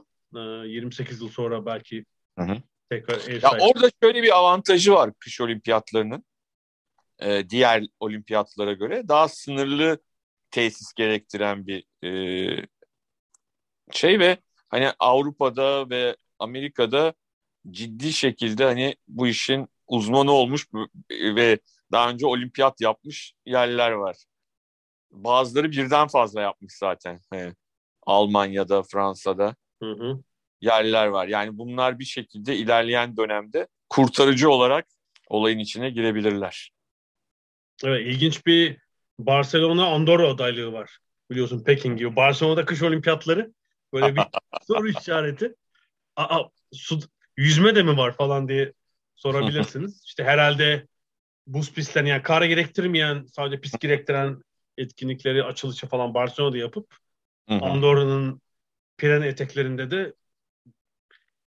28 ee, yıl sonra belki hı hı. Tekrar ev ya Orada şöyle bir avantajı var kış olimpiyatlarının. Ee, diğer olimpiyatlara göre daha sınırlı tesis gerektiren bir e, şey ve hani Avrupa'da ve Amerika'da ciddi şekilde hani bu işin uzmanı olmuş ve daha önce olimpiyat yapmış yerler var. Bazıları birden fazla yapmış zaten. He. Almanya'da, Fransa'da hı hı. Yerler var. Yani bunlar bir şekilde ilerleyen dönemde kurtarıcı olarak olayın içine girebilirler. Evet, ilginç bir Barcelona Andorra adaylığı var. Biliyorsun Pekin gibi. Barcelona'da kış olimpiyatları böyle bir soru işareti. Aa, su, yüzme de mi var falan diye sorabilirsiniz. İşte herhalde buz pistlerini yani kar gerektirmeyen sadece pist gerektiren etkinlikleri açılışı falan Barcelona'da yapıp Andorra'nın Pirene eteklerinde de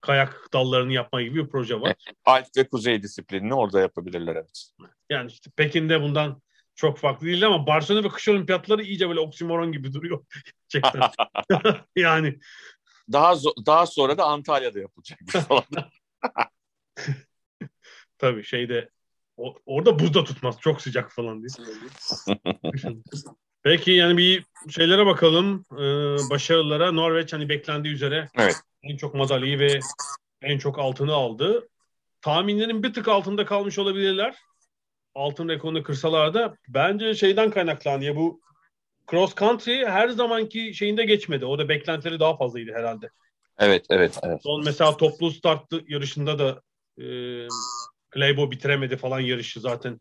kayak dallarını yapma gibi bir proje var. Alp ve kuzey disiplinini orada yapabilirler evet. Yani işte Pekin'de bundan çok farklı değil ama Barcelona ve kış olimpiyatları iyice böyle oksimoron gibi duruyor. Gerçekten. yani. Daha daha sonra da Antalya'da yapılacak falan. Tabii şeyde o, orada buzda tutmaz. Çok sıcak falan diye. Peki yani bir şeylere bakalım. Ee, başarılara Norveç hani beklendiği üzere evet. en çok madalyayı ve en çok altını aldı. Tahminlerin bir tık altında kalmış olabilirler altın rekorunu kırsalar da bence şeyden kaynaklanıyor. Bu cross country her zamanki şeyinde geçmedi. Orada beklentileri daha fazlaydı herhalde. Evet, evet, evet. Son mesela toplu start yarışında da e, Claybo bitiremedi falan yarışı zaten.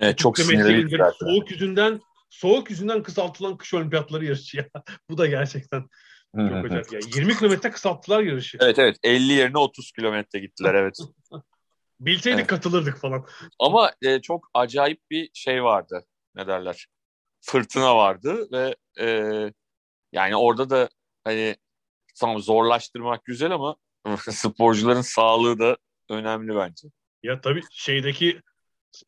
Evet, çok sinirliydi zaten. Soğuk yüzünden soğuk yüzünden kısaltılan kış olimpiyatları yarışı ya. Bu da gerçekten çok acayip ya. 20 kilometre kısalttılar yarışı. Evet evet 50 yerine 30 kilometre gittiler evet. Bilseydik evet. katılırdık falan. Ama e, çok acayip bir şey vardı. Ne derler? Fırtına vardı ve e, yani orada da hani tamam zorlaştırmak güzel ama sporcuların sağlığı da önemli bence. Ya tabii şeydeki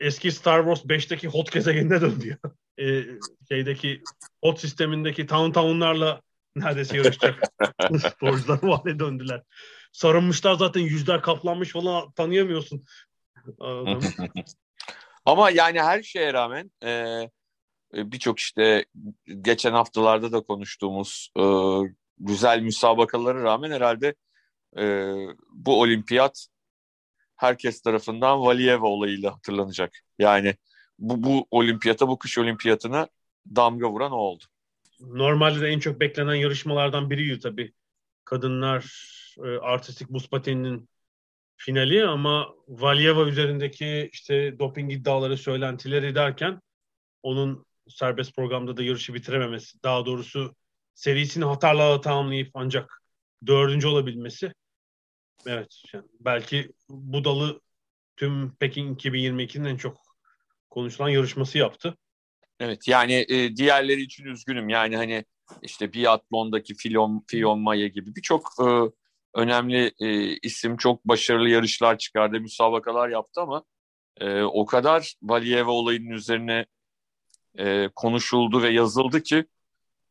eski Star Wars 5'teki hot gezegenine döndü ya. Ee, şeydeki hot sistemindeki town town'larla neredeyse yarışacak sporcular o hale döndüler sarılmışlar zaten yüzler kaplanmış falan tanıyamıyorsun. Ama yani her şeye rağmen e, e, birçok işte geçen haftalarda da konuştuğumuz e, güzel müsabakalara rağmen herhalde e, bu olimpiyat herkes tarafından Valiyeva olayıyla hatırlanacak. Yani bu, bu olimpiyata, bu kış olimpiyatına damga vuran o oldu. Normalde de en çok beklenen yarışmalardan biriydi tabii. Kadınlar e, artistik buz pateninin finali ama Valyeva üzerindeki işte doping iddiaları, söylentileri derken onun serbest programda da yarışı bitirememesi, daha doğrusu serisini hatarla tamamlayıp ancak dördüncü olabilmesi. Evet, yani belki bu dalı tüm Pekin 2022'nin en çok konuşulan yarışması yaptı. Evet yani e, diğerleri için üzgünüm. Yani hani işte biatlondaki Filon, Fion Maya gibi birçok e, önemli e, isim çok başarılı yarışlar çıkardı, müsabakalar yaptı ama e, o kadar Valiyeva olayının üzerine e, konuşuldu ve yazıldı ki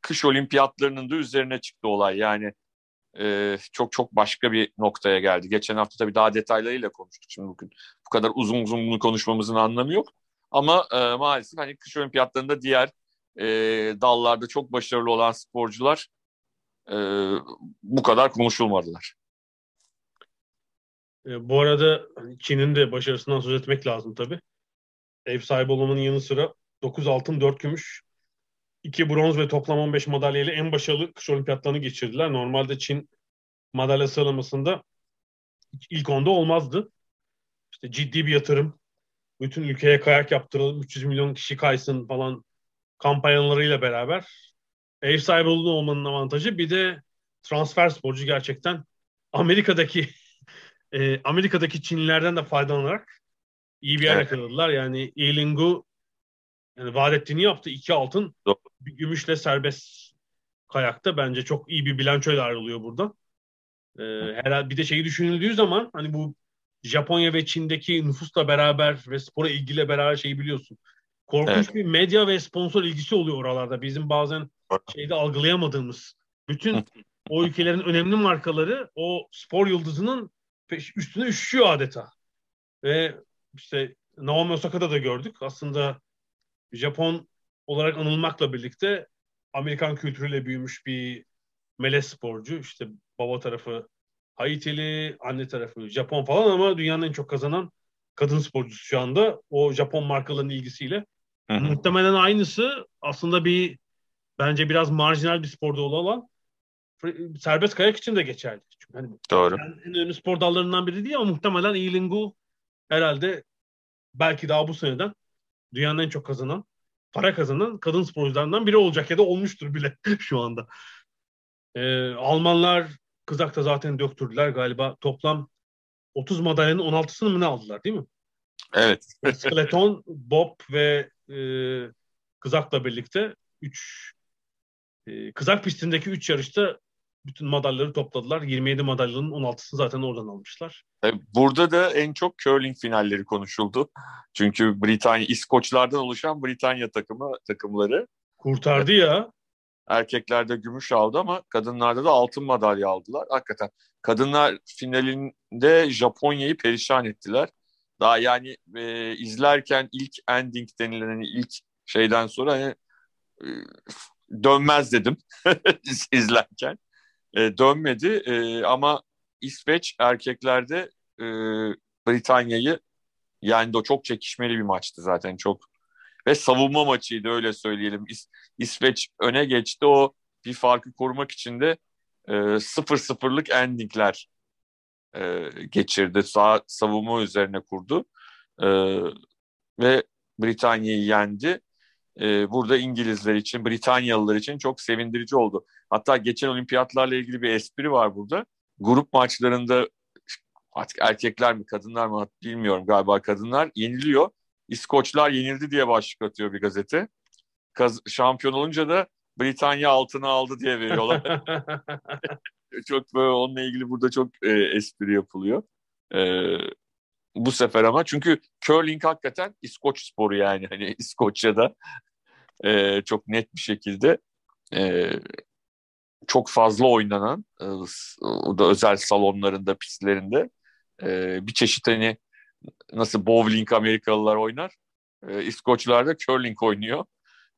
kış olimpiyatlarının da üzerine çıktı olay. Yani e, çok çok başka bir noktaya geldi. Geçen hafta tabii daha detaylarıyla konuştuk. Şimdi bugün bu kadar uzun uzun bunu konuşmamızın anlamı yok. Ama e, maalesef hani kış olimpiyatlarında diğer e, dallarda çok başarılı olan sporcular e, bu kadar konuşulmadılar. E, bu arada hani Çin'in de başarısından söz etmek lazım tabii. Ev sahibi olmanın yanı sıra 9 altın 4 gümüş 2 bronz ve toplam 15 madalyayla en başarılı kış olimpiyatlarını geçirdiler. Normalde Çin madalya sıralamasında ilk onda olmazdı. İşte ciddi bir yatırım. Bütün ülkeye kayak yaptıralım. 300 milyon kişi kaysın falan kampanyalarıyla beraber ev sahibi olmanın avantajı bir de transfer sporcu gerçekten Amerika'daki e, Amerika'daki Çinlilerden de faydalanarak iyi bir yer yakaladılar. Yani Elingu yani vaat ettiğini yaptı. iki altın bir gümüşle serbest kayakta bence çok iyi bir bilançoyla ayrılıyor burada. Ee, herhalde bir de şeyi düşünüldüğü zaman hani bu Japonya ve Çin'deki nüfusla beraber ve spora ilgiyle beraber şeyi biliyorsun. Korkunç evet. bir medya ve sponsor ilgisi oluyor oralarda. Bizim bazen şeyde algılayamadığımız. Bütün o ülkelerin önemli markaları o spor yıldızının üstüne üşüyor adeta. Ve işte Naomi Osaka'da da gördük. Aslında Japon olarak anılmakla birlikte Amerikan kültürüyle büyümüş bir melez sporcu. İşte baba tarafı Haitili, anne tarafı Japon falan ama dünyanın en çok kazanan kadın sporcusu şu anda. O Japon markalarının ilgisiyle. Hı hı. Muhtemelen aynısı aslında bir bence biraz marjinal bir sporda olan serbest kayak için de geçerli. Çünkü hani Doğru. Yani en önemli spor dallarından biri değil ama muhtemelen Ilingu herhalde belki daha bu seneden dünyanın en çok kazanan, para kazanan kadın sporcularından biri olacak ya da olmuştur bile şu anda. Ee, Almanlar kızakta zaten döktürdüler galiba. Toplam 30 madalyanın 16'sını mı ne aldılar değil mi? Evet. Skeleton, Bob ve e, kızakla birlikte 3 e, kızak pistindeki 3 yarışta bütün madalyaları topladılar. 27 madalyanın 16'sını zaten oradan almışlar. E, burada da en çok curling finalleri konuşuldu. Çünkü Britanya, İskoçlardan oluşan Britanya takımı takımları kurtardı ya. Erkeklerde gümüş aldı ama kadınlarda da altın madalya aldılar. Hakikaten kadınlar finalinde Japonya'yı perişan ettiler. Daha yani e, izlerken ilk ending denilen hani ilk şeyden sonra hani, e, dönmez dedim izlerken e, dönmedi e, ama İsveç erkeklerde e, Britanya'yı yani de çok çekişmeli bir maçtı zaten çok ve savunma maçıydı öyle söyleyelim. İs, İsveç öne geçti o bir farkı korumak için de e, sıfır sıfırlık endingler e, geçirdi. Sağ savunma üzerine kurdu e, ve Britanya'yı yendi e, burada İngilizler için, Britanyalılar için çok sevindirici oldu. Hatta geçen olimpiyatlarla ilgili bir espri var burada. Grup maçlarında artık erkekler mi kadınlar mı bilmiyorum galiba kadınlar yeniliyor. İskoçlar yenildi diye başlık atıyor bir gazete. Kaz şampiyon olunca da Britanya altına aldı diye veriyorlar. çok böyle onunla ilgili burada çok e, espri yapılıyor. E, bu sefer ama çünkü curling hakikaten İskoç sporu yani hani İskoçya'da e, çok net bir şekilde e, çok fazla oynanan e, o da özel salonlarında, pistlerinde e, bir çeşit hani nasıl bowling Amerikalılar oynar, e, İskoçlar da curling oynuyor.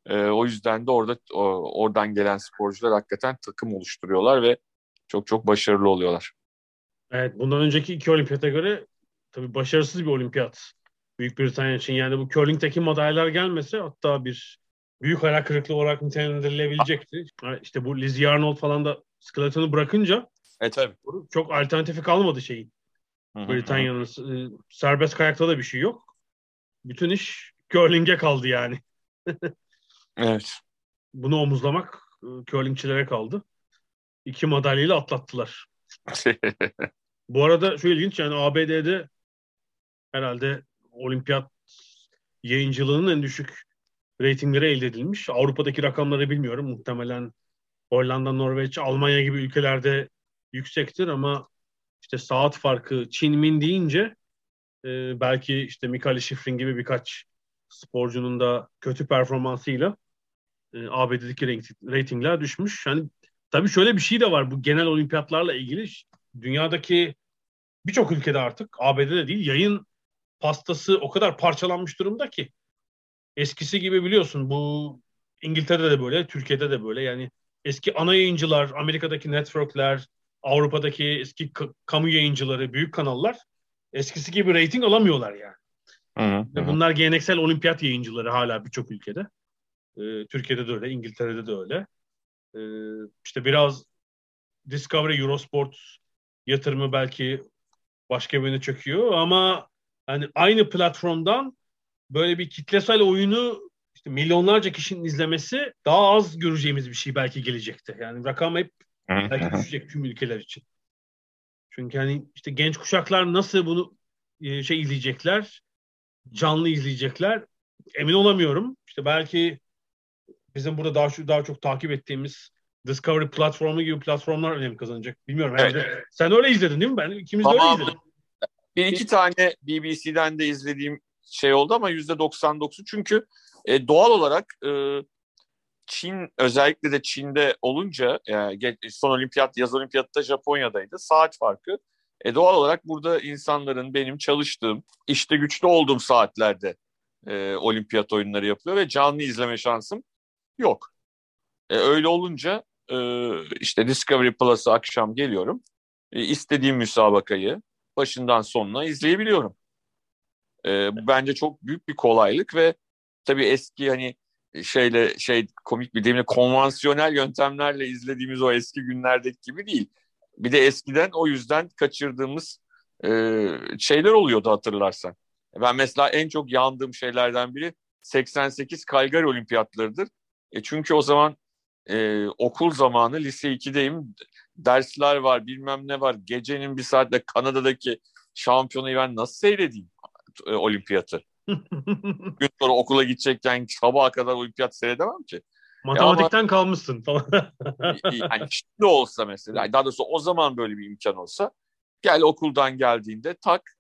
E, o yüzden de orada o, oradan gelen sporcular hakikaten takım oluşturuyorlar ve çok çok başarılı oluyorlar. Evet, bundan önceki iki olimpiyata göre tabii başarısız bir olimpiyat Büyük Britanya için. Yani bu curling'teki madalyalar gelmese hatta bir büyük hayal kırıklığı olarak nitelendirilebilecekti. İşte bu Lizzie Arnold falan da skeletonu bırakınca e, tabii. çok alternatifi kalmadı şeyin. Britanya'nın e, serbest kayakta da bir şey yok. Bütün iş curling'e kaldı yani. evet. Bunu omuzlamak curlingçilere kaldı. İki madalyayla atlattılar. Bu arada şu ilginç yani ABD'de herhalde olimpiyat yayıncılığının en düşük reytingleri elde edilmiş. Avrupa'daki rakamları bilmiyorum. Muhtemelen Hollanda, Norveç, Almanya gibi ülkelerde yüksektir ama işte saat farkı Çin Min deyince e, belki işte Mikali Şifrin gibi birkaç sporcunun da kötü performansıyla e, ABD'deki reytingler düşmüş. Yani tabii şöyle bir şey de var bu genel olimpiyatlarla ilgili dünyadaki birçok ülkede artık ABD'de değil yayın pastası o kadar parçalanmış durumda ki eskisi gibi biliyorsun bu İngiltere'de de böyle, Türkiye'de de böyle. Yani eski ana yayıncılar, Amerika'daki networkler, Avrupa'daki eski kamu yayıncıları, büyük kanallar eskisi gibi reyting alamıyorlar yani. Hı hı. Bunlar geleneksel olimpiyat yayıncıları hala birçok ülkede. Ee, Türkiye'de de öyle, İngiltere'de de öyle. Ee, işte biraz Discovery, Eurosport yatırımı belki başka birine çöküyor ama hani aynı platformdan böyle bir kitlesel oyunu işte milyonlarca kişinin izlemesi daha az göreceğimiz bir şey belki gelecekte. Yani rakam hep belki düşecek tüm ülkeler için. Çünkü hani işte genç kuşaklar nasıl bunu e, şey izleyecekler, canlı izleyecekler emin olamıyorum. İşte belki bizim burada daha daha çok takip ettiğimiz Discovery platformu gibi platformlar önem kazanacak. Bilmiyorum. Evet. Yani sen öyle izledin değil mi? Ben ikimiz de öyle izledik. Bir iki tane BBC'den de izlediğim şey oldu ama yüzde 99'u çünkü e, doğal olarak e, Çin özellikle de Çin'de olunca yani son olimpiyat yaz olimpiyatta Japonya'daydı saat farkı. E, doğal olarak burada insanların benim çalıştığım işte güçlü olduğum saatlerde e, olimpiyat oyunları yapılıyor ve canlı izleme şansım yok. E, öyle olunca e, işte Discovery Plus'a akşam geliyorum. E, istediğim müsabakayı başından sonuna izleyebiliyorum. E, bu bence çok büyük bir kolaylık ve tabii eski hani şeyle şey komik bir deyimle konvansiyonel yöntemlerle izlediğimiz o eski günlerdeki gibi değil. Bir de eskiden o yüzden kaçırdığımız e, şeyler oluyordu hatırlarsan. Ben mesela en çok yandığım şeylerden biri 88 Calgary Olimpiyatlarıdır. E çünkü o zaman e, okul zamanı lise 2'deyim. Dersler var bilmem ne var. Gecenin bir saatte Kanada'daki şampiyonayı ben nasıl seyredeyim e, olimpiyatı? Gün sonra okula gidecekken sabaha kadar olimpiyat seyredemem ki. Matematikten ama, kalmışsın falan. yani şimdi olsa mesela, daha doğrusu o zaman böyle bir imkan olsa gel okuldan geldiğinde tak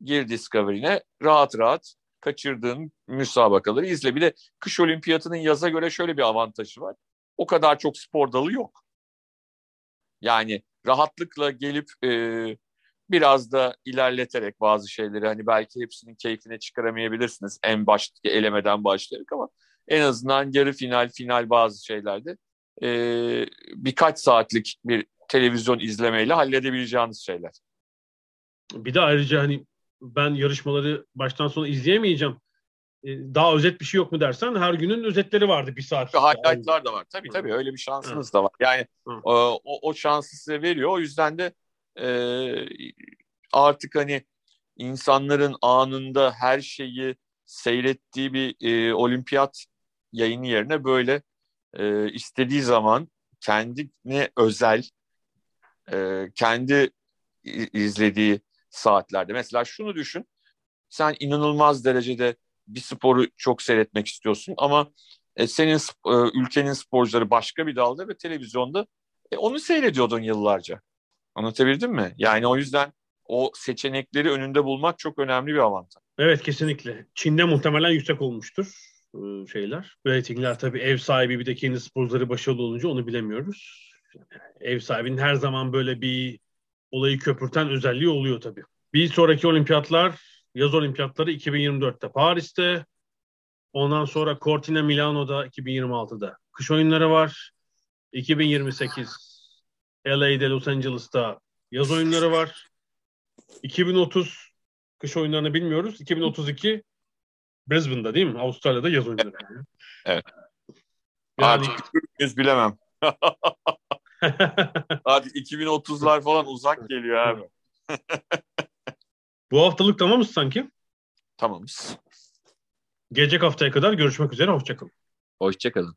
gir Discovery'ne rahat rahat kaçırdığın müsabakaları izle. Bir de kış olimpiyatının yaza göre şöyle bir avantajı var. O kadar çok spor dalı yok. Yani rahatlıkla gelip e, biraz da ilerleterek bazı şeyleri hani belki hepsinin keyfine çıkaramayabilirsiniz en baştaki elemeden başlayarak ama en azından yarı final, final bazı şeylerde e, birkaç saatlik bir televizyon izlemeyle halledebileceğiniz şeyler. Bir de ayrıca hani ben yarışmaları baştan sona izleyemeyeceğim. Daha özet bir şey yok mu dersen her günün özetleri vardı bir saat. Highlight'lar da var. Tabii tabii öyle bir şansınız Hı. da var. Yani o, o şansı size veriyor. O yüzden de e, artık hani insanların anında her şeyi seyrettiği bir e, olimpiyat yayını yerine böyle e, istediği zaman kendine özel e, kendi izlediği saatlerde. Mesela şunu düşün. Sen inanılmaz derecede bir sporu çok seyretmek istiyorsun ama e, senin e, ülkenin sporcuları başka bir dalda ve televizyonda e, onu seyrediyordun yıllarca. Anlatabildim mi? Yani o yüzden o seçenekleri önünde bulmak çok önemli bir avantaj. Evet kesinlikle. Çin'de muhtemelen yüksek olmuştur e, şeyler. Ratingler tabii ev sahibi bir de kendi sporcuları başarılı olunca onu bilemiyoruz. Ev sahibinin her zaman böyle bir olayı köpürten özelliği oluyor tabii. Bir sonraki olimpiyatlar yaz olimpiyatları 2024'te Paris'te. Ondan sonra Cortina Milano'da 2026'da. Kış oyunları var. 2028 LA'de Los Angeles'ta yaz oyunları var. 2030 kış oyunlarını bilmiyoruz. 2032 Brisbane'da değil mi? Avustralya'da yaz oyunları. Yani. Evet. Yani Artık yüz bilemem. Hadi 2030'lar falan uzak geliyor abi. bu haftalık tamamız sanki. Tamamız. Gelecek haftaya kadar görüşmek üzere. Hoşçakalın. Hoşçakalın.